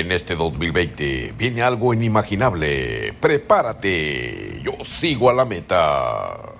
En este 2020 viene algo inimaginable. Prepárate. Yo sigo a la meta.